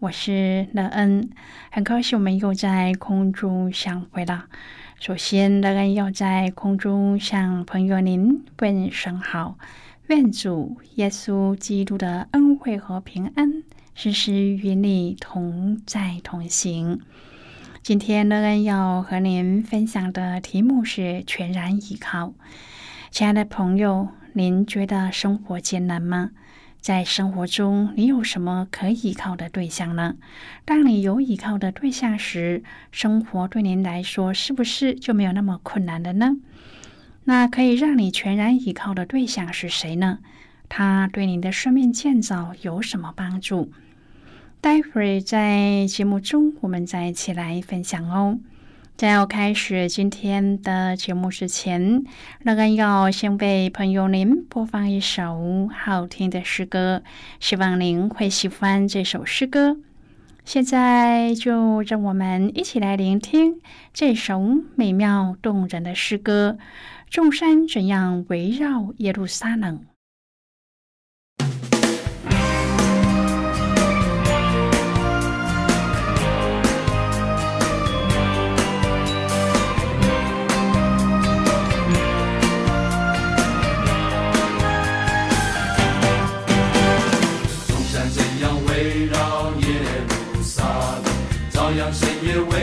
我是乐恩，很高兴我们又在空中相会了。首先，乐恩要在空中向朋友您问声好，愿主耶稣基督的恩惠和平安时时与你同在同行。今天，乐恩要和您分享的题目是全然依靠。亲爱的朋友，您觉得生活艰难吗？在生活中，你有什么可依靠的对象呢？当你有依靠的对象时，生活对您来说是不是就没有那么困难了呢？那可以让你全然依靠的对象是谁呢？他对您的生命建造有什么帮助？待会儿在节目中，我们再一起来分享哦。在要开始今天的节目之前，乐恩要先为朋友您播放一首好听的诗歌，希望您会喜欢这首诗歌。现在就让我们一起来聆听这首美妙动人的诗歌：众山怎样围绕耶路撒冷？Señor.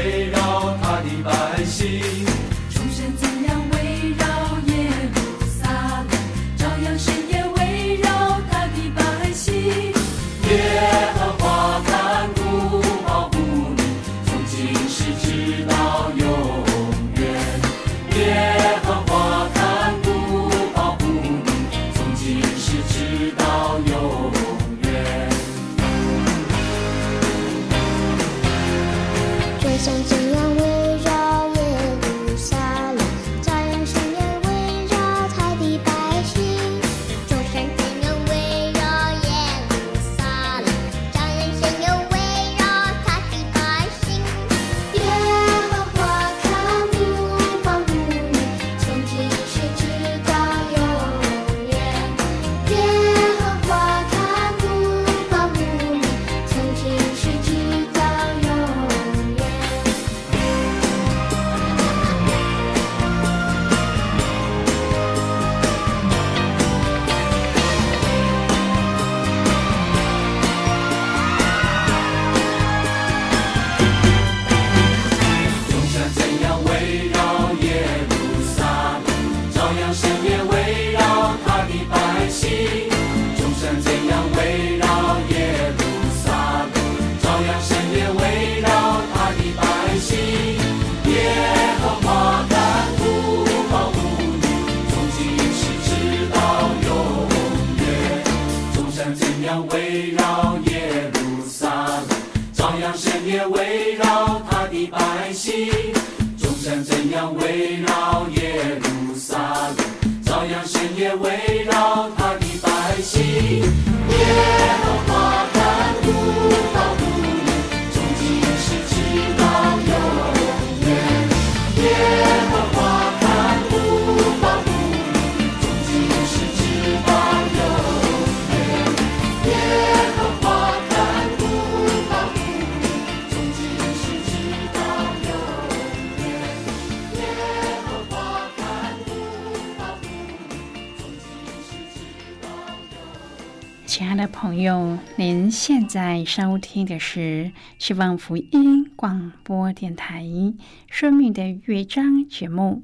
朋友，您现在收听的是希望福音广播电台《生命的乐章》节目。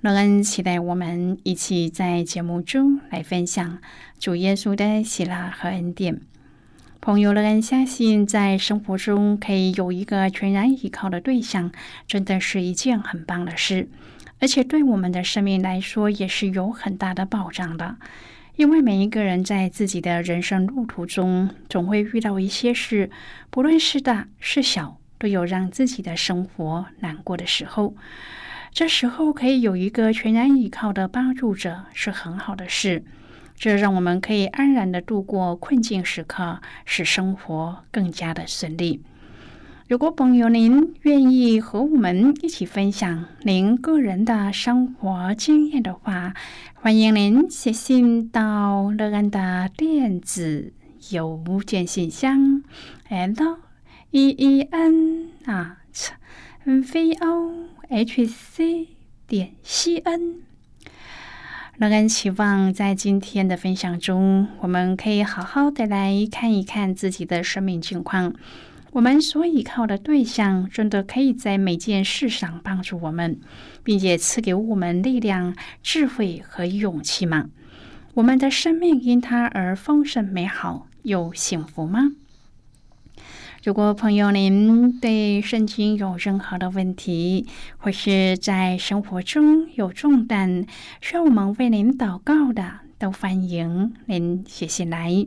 乐恩期待我们一起在节目中来分享主耶稣的喜乐和恩典。朋友乐恩相信，在生活中可以有一个全然依靠的对象，真的是一件很棒的事，而且对我们的生命来说也是有很大的保障的。因为每一个人在自己的人生路途中，总会遇到一些事，不论是大是小，都有让自己的生活难过的时候。这时候可以有一个全然依靠的帮助者，是很好的事。这让我们可以安然的度过困境时刻，使生活更加的顺利。如果朋友您愿意和我们一起分享您个人的生活经验的话，欢迎您写信到乐安的电子邮件信箱，l e e n 啊，v o h c 点 c n。乐安期望在今天的分享中，我们可以好好的来看一看自己的生命境况。我们所依靠的对象，真的可以在每件事上帮助我们，并且赐给我们力量、智慧和勇气吗？我们的生命因他而丰盛、美好又幸福吗？如果朋友您对圣经有任何的问题，或是在生活中有重担需要我们为您祷告的，都欢迎您写信来。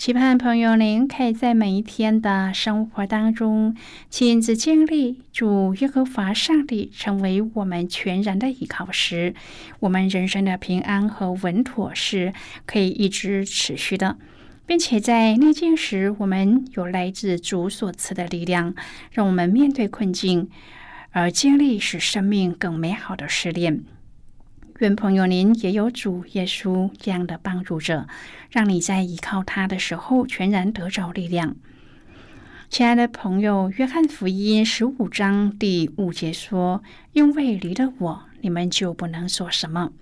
期盼朋友您可以在每一天的生活当中亲自经历主耶和华上帝成为我们全然的依靠时，我们人生的平安和稳妥是可以一直持续的，并且在逆境时，我们有来自主所赐的力量，让我们面对困境而经历使生命更美好的试炼。愿朋友您也有主耶稣这样的帮助者，让你在依靠他的时候全然得着力量。亲爱的朋友，约翰福音十五章第五节说：“因为离了我，你们就不能做什么。”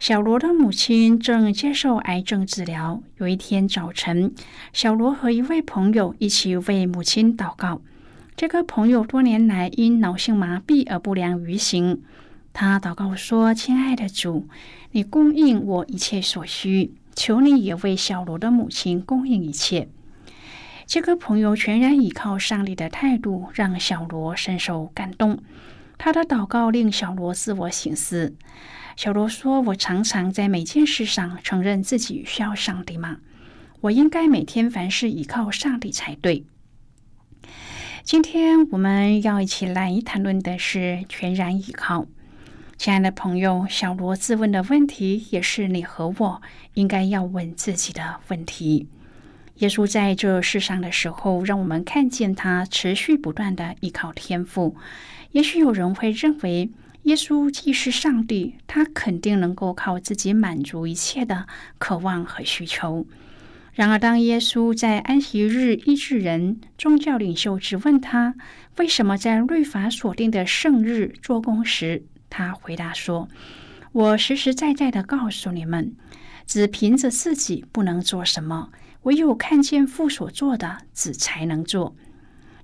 小罗的母亲正接受癌症治疗。有一天早晨，小罗和一位朋友一起为母亲祷告。这个朋友多年来因脑性麻痹而不良于行。他祷告说：“亲爱的主，你供应我一切所需，求你也为小罗的母亲供应一切。”这个朋友全然依靠上帝的态度，让小罗深受感动。他的祷告令小罗自我省思。小罗说：“我常常在每件事上承认自己需要上帝吗？我应该每天凡事依靠上帝才对。”今天我们要一起来谈论的是全然依靠。亲爱的朋友，小罗自问的问题，也是你和我应该要问自己的问题。耶稣在这世上的时候，让我们看见他持续不断的依靠天赋。也许有人会认为，耶稣既是上帝，他肯定能够靠自己满足一切的渴望和需求。然而，当耶稣在安息日医治人，宗教领袖质问他为什么在律法所定的圣日做工时，他回答说：“我实实在在的告诉你们，只凭着自己不能做什么，唯有看见父所做的，子才能做。”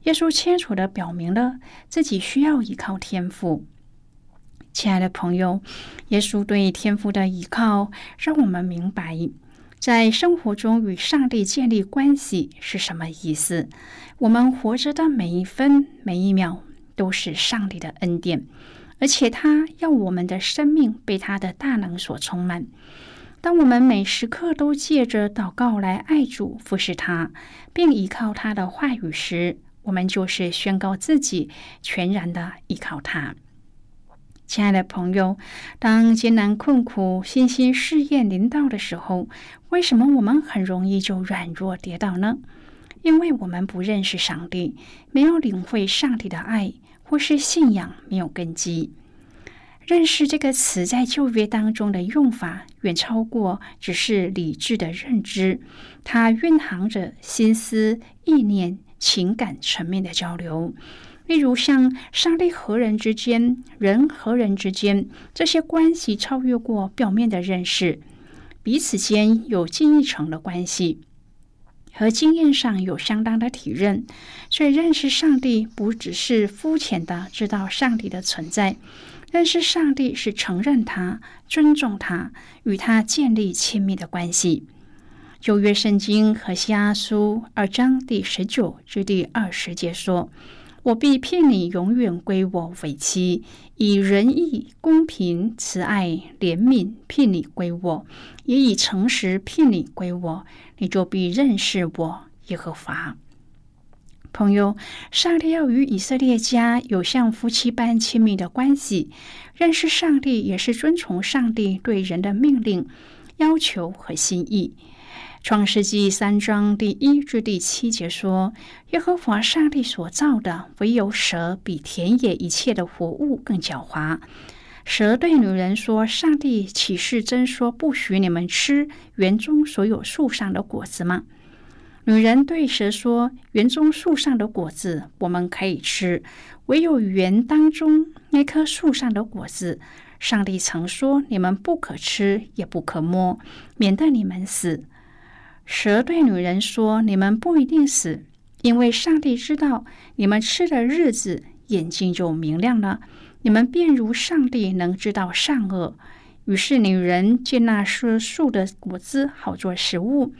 耶稣清楚的表明了自己需要依靠天赋。亲爱的朋友，耶稣对天赋的依靠，让我们明白在生活中与上帝建立关系是什么意思。我们活着的每一分每一秒，都是上帝的恩典。而且他要我们的生命被他的大能所充满。当我们每时刻都借着祷告来爱主、服侍他，并依靠他的话语时，我们就是宣告自己全然的依靠他。亲爱的朋友，当艰难困苦、信心试验临到的时候，为什么我们很容易就软弱跌倒呢？因为我们不认识上帝，没有领会上帝的爱。或是信仰没有根基，认识这个词在旧约当中的用法，远超过只是理智的认知，它蕴含着心思、意念、情感层面的交流。例如，像上帝和人之间、人和人之间这些关系，超越过表面的认识，彼此间有近一层的关系，和经验上有相当的体认。所以，认识上帝不只是肤浅的知道上帝的存在，认识上帝是承认他、尊重他、与他建立亲密的关系。旧约圣经和西阿书二章第十九至第二十节说。我必聘你永远归我为妻，以仁义、公平、慈爱、怜悯聘你归我，也以诚实聘你归我，你就必认识我耶和华。朋友，上帝要与以色列家有像夫妻般亲密的关系，认识上帝也是遵从上帝对人的命令、要求和心意。创世纪三章第一至第七节说：“耶和华上帝所造的，唯有蛇比田野一切的活物更狡猾。蛇对女人说：‘上帝岂是真说不许你们吃园中所有树上的果子吗？’女人对蛇说：‘园中树上的果子我们可以吃，唯有园当中那棵树上的果子，上帝曾说你们不可吃，也不可摸，免得你们死。’”蛇对女人说：“你们不一定死，因为上帝知道你们吃的日子，眼睛就明亮了，你们便如上帝能知道善恶。”于是女人见那是树的果子好做食物，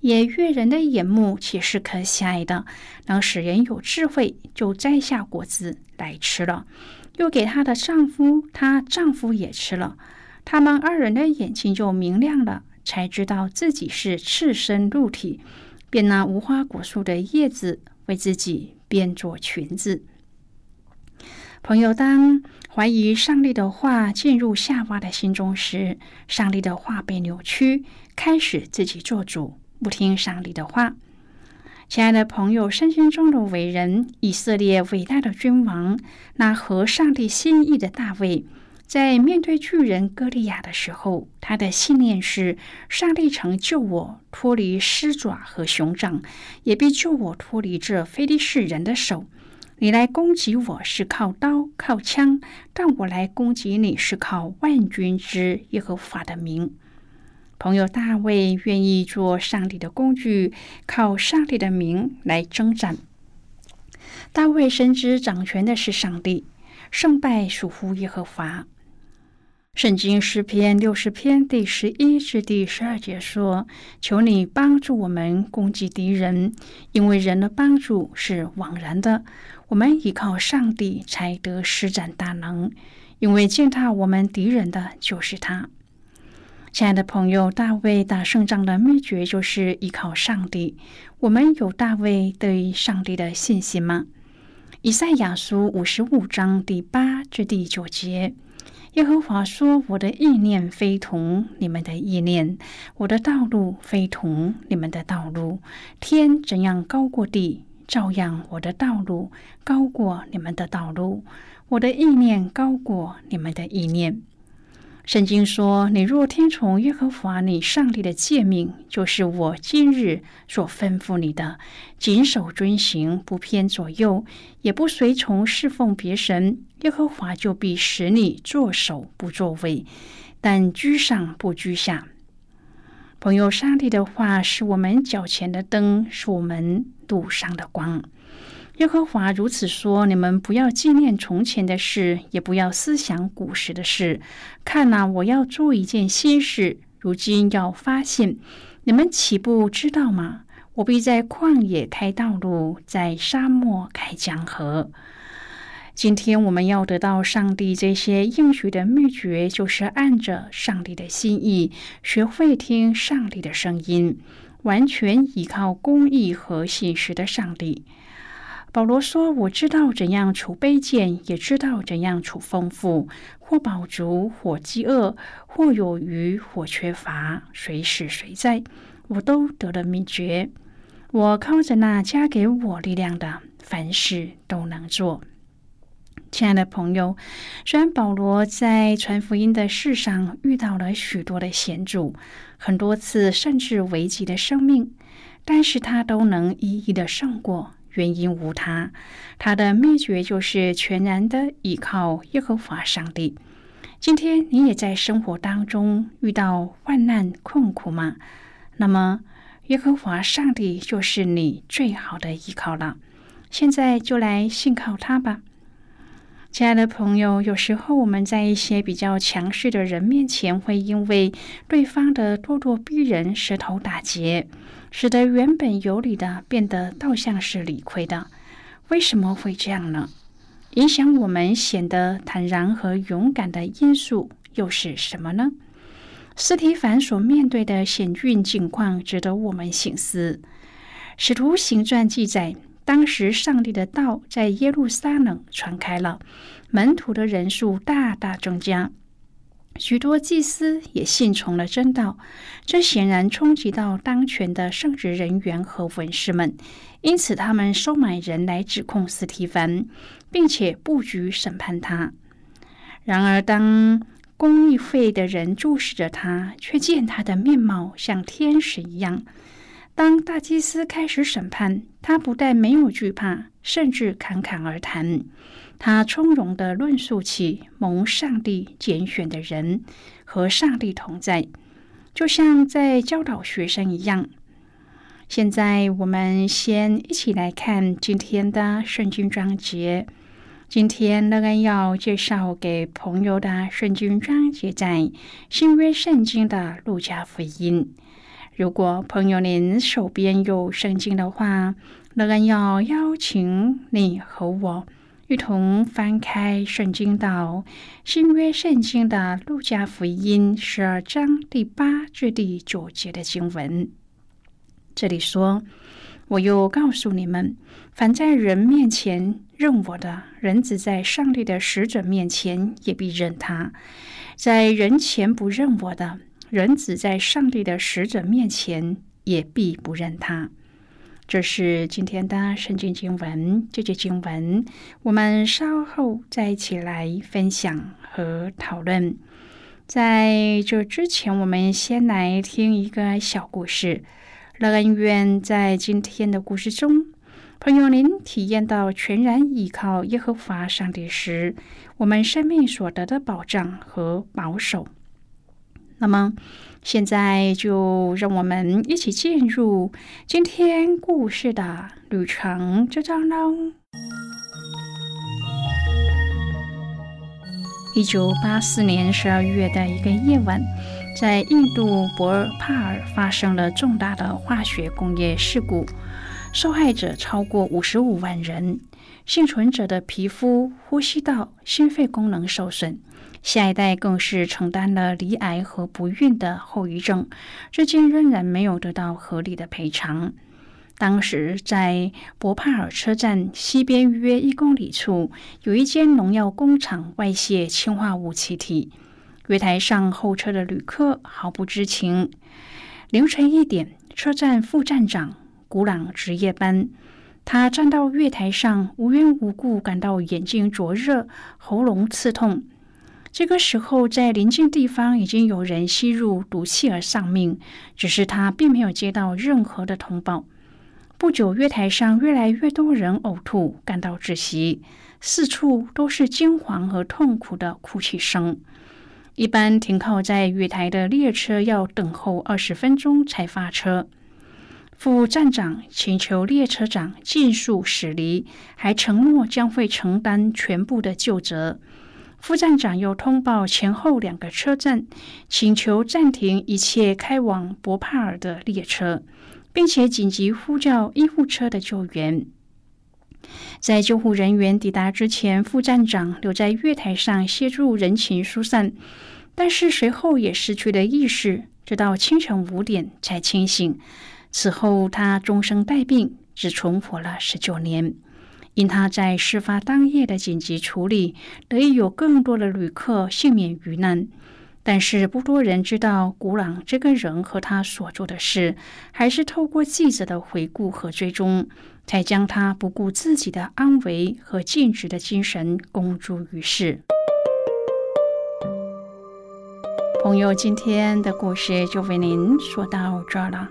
也悦人的眼目，且是可喜爱的，能使人有智慧，就摘下果子来吃了，又给她的丈夫，她丈夫也吃了，他们二人的眼睛就明亮了。才知道自己是赤身露体，便拿无花果树的叶子为自己编做裙子。朋友，当怀疑上帝的话进入夏娃的心中时，上帝的话被扭曲，开始自己做主，不听上帝的话。亲爱的朋友，圣经中的伟人，以色列伟大的君王，那合上帝心意的大卫。在面对巨人歌利亚的时候，他的信念是：上帝曾救我脱离狮爪和熊掌，也必救我脱离这非利士人的手。你来攻击我是靠刀靠枪，但我来攻击你是靠万军之耶和华的名。朋友大卫愿意做上帝的工具，靠上帝的名来征战。大卫深知掌权的是上帝，胜败属乎耶和华。圣经诗篇六十篇第十一至第十二节说：“求你帮助我们攻击敌人，因为人的帮助是枉然的。我们依靠上帝才得施展大能，因为践踏我们敌人的就是他。”亲爱的朋友，大卫打胜仗的秘诀就是依靠上帝。我们有大卫对上帝的信心吗？以赛亚书五十五章第八至第九节。耶和华说：“我的意念非同你们的意念，我的道路非同你们的道路。天怎样高过地，照样我的道路高过你们的道路，我的意念高过你们的意念。”圣经说：“你若听从耶和华你上帝的诫命，就是我今日所吩咐你的，谨守遵行，不偏左右，也不随从侍奉别神，耶和华就必使你作首不作尾，但居上不居下。”朋友，上帝的话是我们脚前的灯，是我们路上的光。耶和华如此说：“你们不要纪念从前的事，也不要思想古时的事。看哪，我要做一件新事，如今要发现，你们岂不知道吗？我必在旷野开道路，在沙漠开江河。今天我们要得到上帝这些应许的秘诀，就是按着上帝的心意，学会听上帝的声音，完全依靠公义和信实的上帝。”保罗说：“我知道怎样储卑贱，也知道怎样储丰富；或饱足，或饥饿；或有余，或缺乏。随时随在，我都得了秘诀。我靠着那加给我力量的，凡事都能做。”亲爱的朋友，虽然保罗在传福音的事上遇到了许多的险阻，很多次甚至危及的生命，但是他都能一一的胜过。原因无他，他的秘诀就是全然的依靠耶和华上帝。今天你也在生活当中遇到患难困苦吗？那么耶和华上帝就是你最好的依靠了。现在就来信靠他吧。亲爱的朋友，有时候我们在一些比较强势的人面前，会因为对方的咄咄逼人、舌头打结，使得原本有理的变得倒像是理亏的。为什么会这样呢？影响我们显得坦然和勇敢的因素又是什么呢？斯提凡所面对的险峻境况，值得我们省思。使徒行传记载。当时，上帝的道在耶路撒冷传开了，门徒的人数大大增加，许多祭司也信从了真道。这显然冲击到当权的圣职人员和文士们，因此他们收买人来指控斯提凡，并且布局审判他。然而，当公议会的人注视着他，却见他的面貌像天使一样。当大祭司开始审判，他不但没有惧怕，甚至侃侃而谈。他从容地论述起蒙上帝拣选的人和上帝同在，就像在教导学生一样。现在，我们先一起来看今天的圣经章节。今天乐恩要介绍给朋友的圣经章节，在新约圣经的路加福音。如果朋友您手边有圣经的话，乐恩要邀请你和我一同翻开圣经到新约圣经的路加福音十二章第八至第九节的经文。这里说：“我又告诉你们，凡在人面前认我的人子，在上帝的使者面前也必认他；在人前不认我的。”人子在上帝的使者面前也必不认他。这是今天的圣经经文。这节经文我们稍后再一起来分享和讨论。在这之前，我们先来听一个小故事。乐恩愿在今天的故事中，朋友您体验到全然依靠耶和华上帝时，我们生命所得的保障和保守。那么，现在就让我们一起进入今天故事的旅程之中喽。一九八四年十二月的一个夜晚，在印度博尔帕尔发生了重大的化学工业事故，受害者超过五十五万人，幸存者的皮肤、呼吸道、心肺功能受损。下一代更是承担了离癌和不孕的后遗症，至今仍然没有得到合理的赔偿。当时在博帕尔车站西边约一公里处，有一间农药工厂外泄氰化物气体，月台上候车的旅客毫不知情。凌晨一点，车站副站长古朗值夜班，他站到月台上，无缘无故感到眼睛灼热、喉咙刺痛。这个时候，在临近地方已经有人吸入毒气而丧命，只是他并没有接到任何的通报。不久，月台上越来越多人呕吐，感到窒息，四处都是惊惶和痛苦的哭泣声。一般停靠在月台的列车要等候二十分钟才发车。副站长请求列车长尽速驶离，还承诺将会承担全部的救责。副站长又通报前后两个车站，请求暂停一切开往博帕尔的列车，并且紧急呼叫医护车的救援。在救护人员抵达之前，副站长留在月台上协助人群疏散，但是随后也失去了意识，直到清晨五点才清醒。此后，他终生带病，只存活了十九年。因他在事发当夜的紧急处理，得以有更多的旅客幸免于难。但是不多人知道古朗这个人和他所做的事，还是透过记者的回顾和追踪，才将他不顾自己的安危和尽职的精神公诸于世。朋友，今天的故事就为您说到这儿了。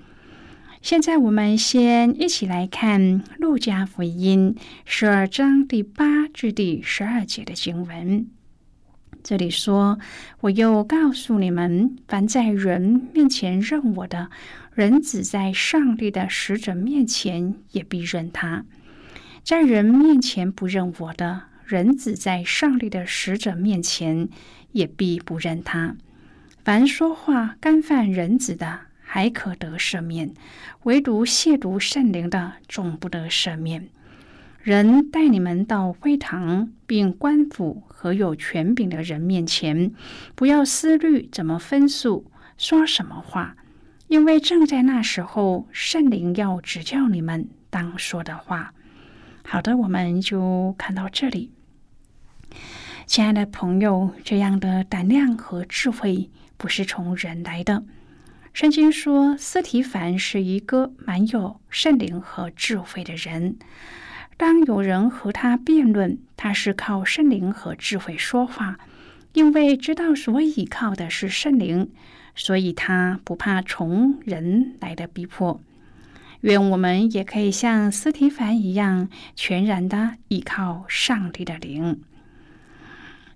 现在，我们先一起来看《路加福音》十二章第八至第十二节的经文。这里说：“我又告诉你们，凡在人面前认我的，人只在上帝的使者面前也必认他；在人面前不认我的，人只在上帝的使者面前也必不认他。凡说话干犯人子的，还可得赦免；唯独亵渎圣灵的，总不得赦免。”人带你们到会堂，并官府和有权柄的人面前，不要思虑怎么分诉，说什么话，因为正在那时候，圣灵要指教你们当说的话。好的，我们就看到这里，亲爱的朋友，这样的胆量和智慧不是从人来的。圣经说，斯提凡是一个蛮有圣灵和智慧的人。当有人和他辩论，他是靠圣灵和智慧说话，因为知道所倚靠的是圣灵，所以他不怕从人来的逼迫。愿我们也可以像斯提凡一样，全然的依靠上帝的灵。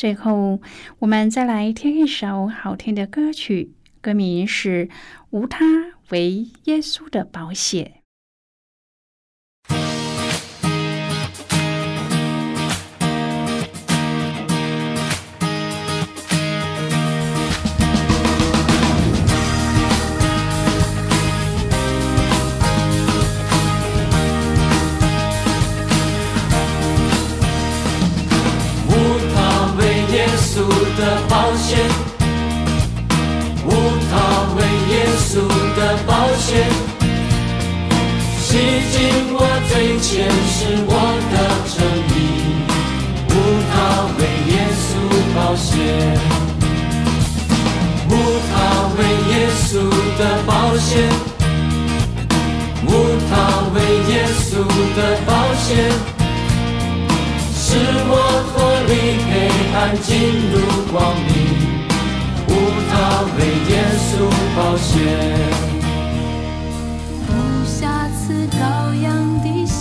最后，我们再来听一首好听的歌曲，歌名是《无他，为耶稣的保险》。无瑕疵羔羊的血，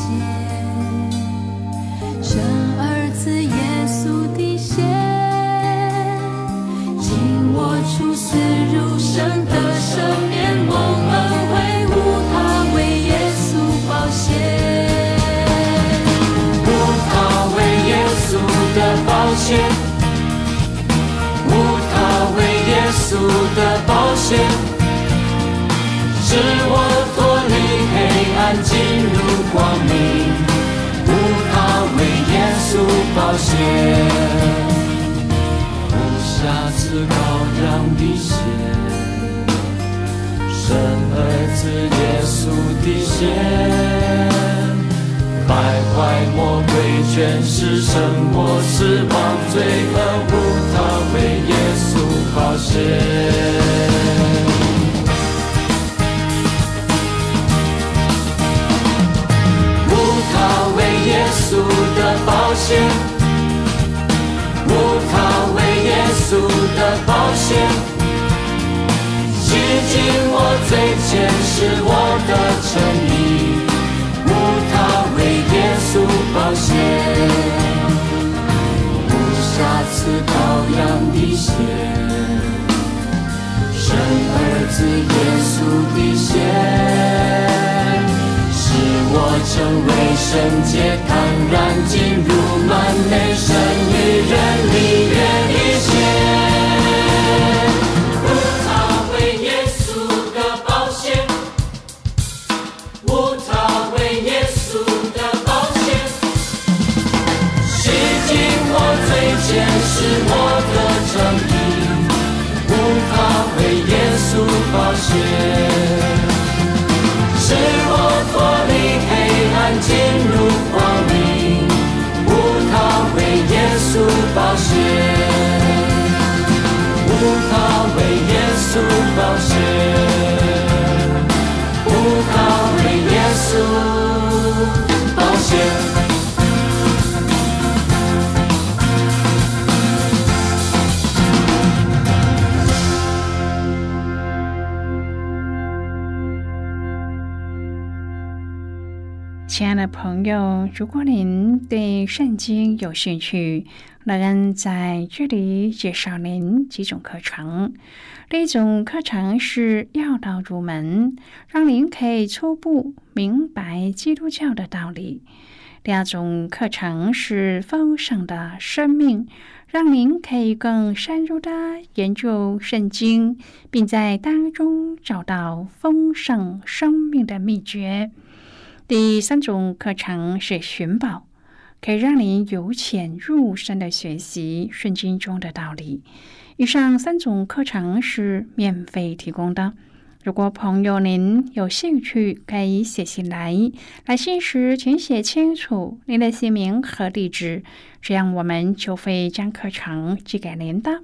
生儿子耶稣的血，紧握出死入生的生命。无他为耶稣的保险，使我脱离黑暗，进入光明。无他为耶稣保险，无瑕疵羔羊的血，生儿子耶稣的血。败坏魔鬼，全是神魔，死亡罪恶，献，洗净我最前是我的诚意，无他，为耶稣保血，无瑕疵羔羊的血，生儿子耶稣的血，使我成为圣洁，坦然进入完内，圣与人离远的血。保险，使我脱离黑暗进入光明，不逃为耶稣保险，无他为耶稣保险，的朋友，如果您对圣经有兴趣，乐恩在这里介绍您几种课程。第一种课程是要道入门，让您可以初步明白基督教的道理；第二种课程是丰盛的生命，让您可以更深入的研究圣经，并在当中找到丰盛生命的秘诀。第三种课程是寻宝，可以让您由浅入深的学习圣经中的道理。以上三种课程是免费提供的。如果朋友您有兴趣，可以写信来。来信时请写清楚您的姓名和地址，这样我们就会将课程寄给您的。